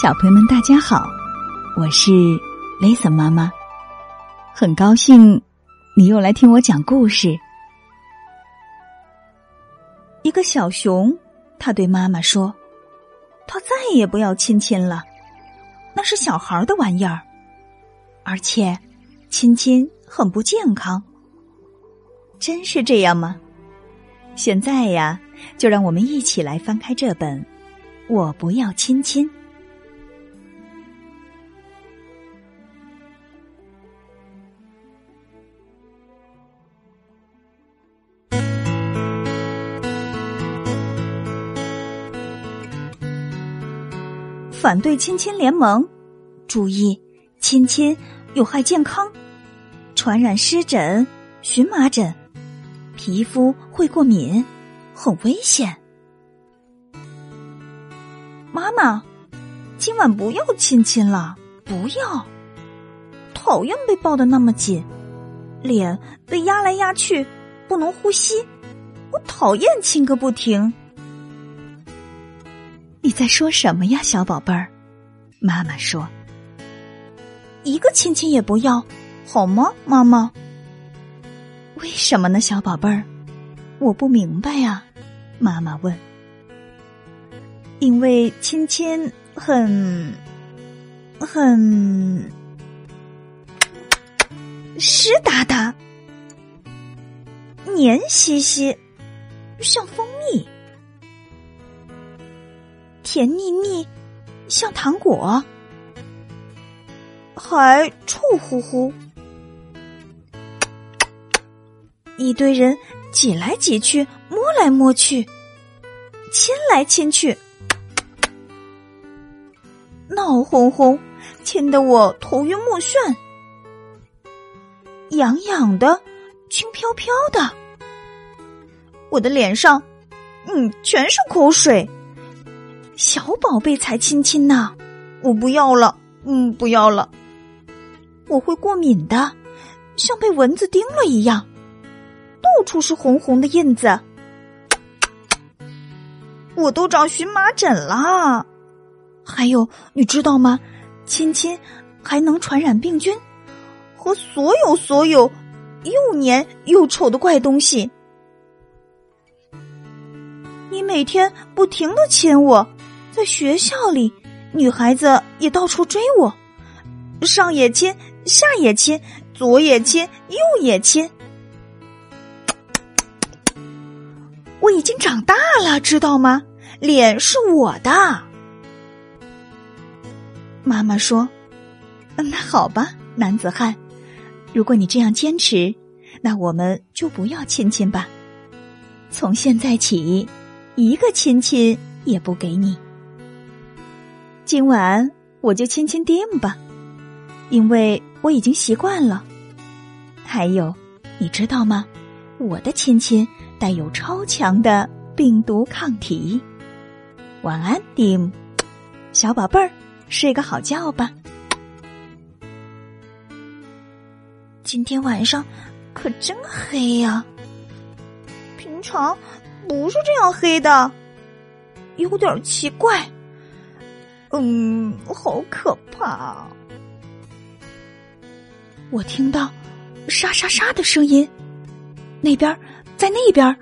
小朋友们，大家好，我是 Lisa 妈妈，很高兴你又来听我讲故事。一个小熊，他对妈妈说：“他再也不要亲亲了，那是小孩的玩意儿，而且亲亲很不健康。”真是这样吗？现在呀，就让我们一起来翻开这本《我不要亲亲》。反对亲亲联盟，注意，亲亲有害健康，传染湿疹、荨麻疹，皮肤会过敏，很危险。妈妈，今晚不要亲亲了，不要，讨厌被抱的那么紧，脸被压来压去，不能呼吸，我讨厌亲个不停。你在说什么呀，小宝贝儿？妈妈说：“一个亲亲也不要，好吗，妈妈？”为什么呢，小宝贝儿？我不明白呀。妈妈问：“因为亲亲很很湿哒哒、黏兮兮，像风。”甜腻腻，像糖果，还臭乎乎。一堆人挤来挤去，摸来摸去，亲来亲去，闹哄哄，亲得我头晕目眩，痒痒的，轻飘飘的，我的脸上，嗯，全是口水。小宝贝才亲亲呢，我不要了，嗯，不要了，我会过敏的，像被蚊子叮了一样，到处是红红的印子，我都长荨麻疹了。还有，你知道吗？亲亲还能传染病菌和所有所有又黏又丑的怪东西。你每天不停的亲我。在学校里，女孩子也到处追我，上也亲，下也亲，左也亲，右也亲。我已经长大了，知道吗？脸是我的。妈妈说：“那好吧，男子汉，如果你这样坚持，那我们就不要亲亲吧。从现在起，一个亲亲也不给你。”今晚我就亲亲 Dim 吧，因为我已经习惯了。还有，你知道吗？我的亲亲带有超强的病毒抗体。晚安，Dim，小宝贝儿，睡个好觉吧。今天晚上可真黑呀，平常不是这样黑的，有点奇怪。嗯，好可怕！我听到沙沙沙的声音，那边，在那边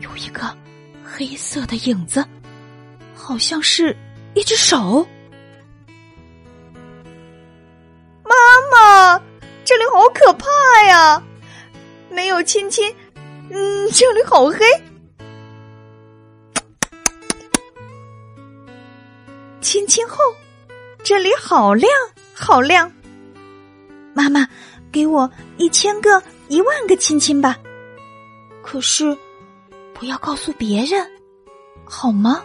有一个黑色的影子，好像是一只手。妈妈，这里好可怕呀！没有亲亲，嗯，这里好黑。亲亲后，这里好亮好亮。妈妈，给我一千个一万个亲亲吧。可是，不要告诉别人，好吗？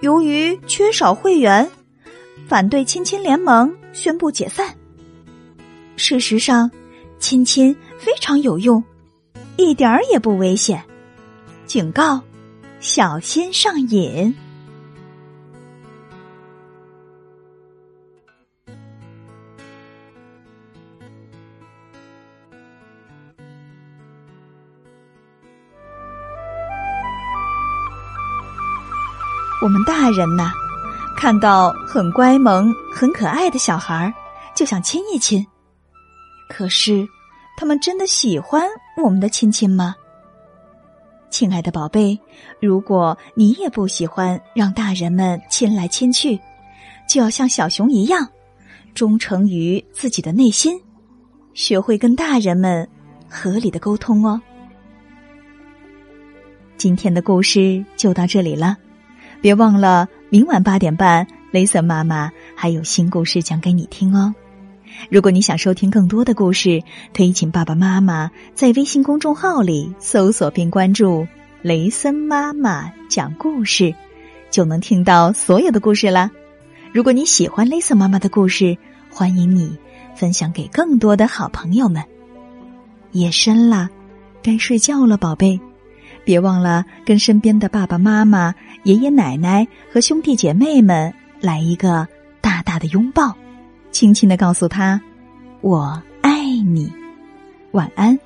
由于缺少会员，反对亲亲联盟宣布解散。事实上，亲亲非常有用，一点儿也不危险。警告。小心上瘾。我们大人呐，看到很乖萌、很可爱的小孩就想亲一亲。可是，他们真的喜欢我们的亲亲吗？亲爱的宝贝，如果你也不喜欢让大人们亲来亲去，就要像小熊一样，忠诚于自己的内心，学会跟大人们合理的沟通哦。今天的故事就到这里了，别忘了明晚八点半，雷森妈妈还有新故事讲给你听哦。如果你想收听更多的故事，可以请爸爸妈妈在微信公众号里搜索并关注“雷森妈妈讲故事”，就能听到所有的故事啦。如果你喜欢雷森妈妈的故事，欢迎你分享给更多的好朋友们。夜深了，该睡觉了，宝贝，别忘了跟身边的爸爸妈妈、爷爷奶奶和兄弟姐妹们来一个大大的拥抱。轻轻的告诉他：“我爱你，晚安。”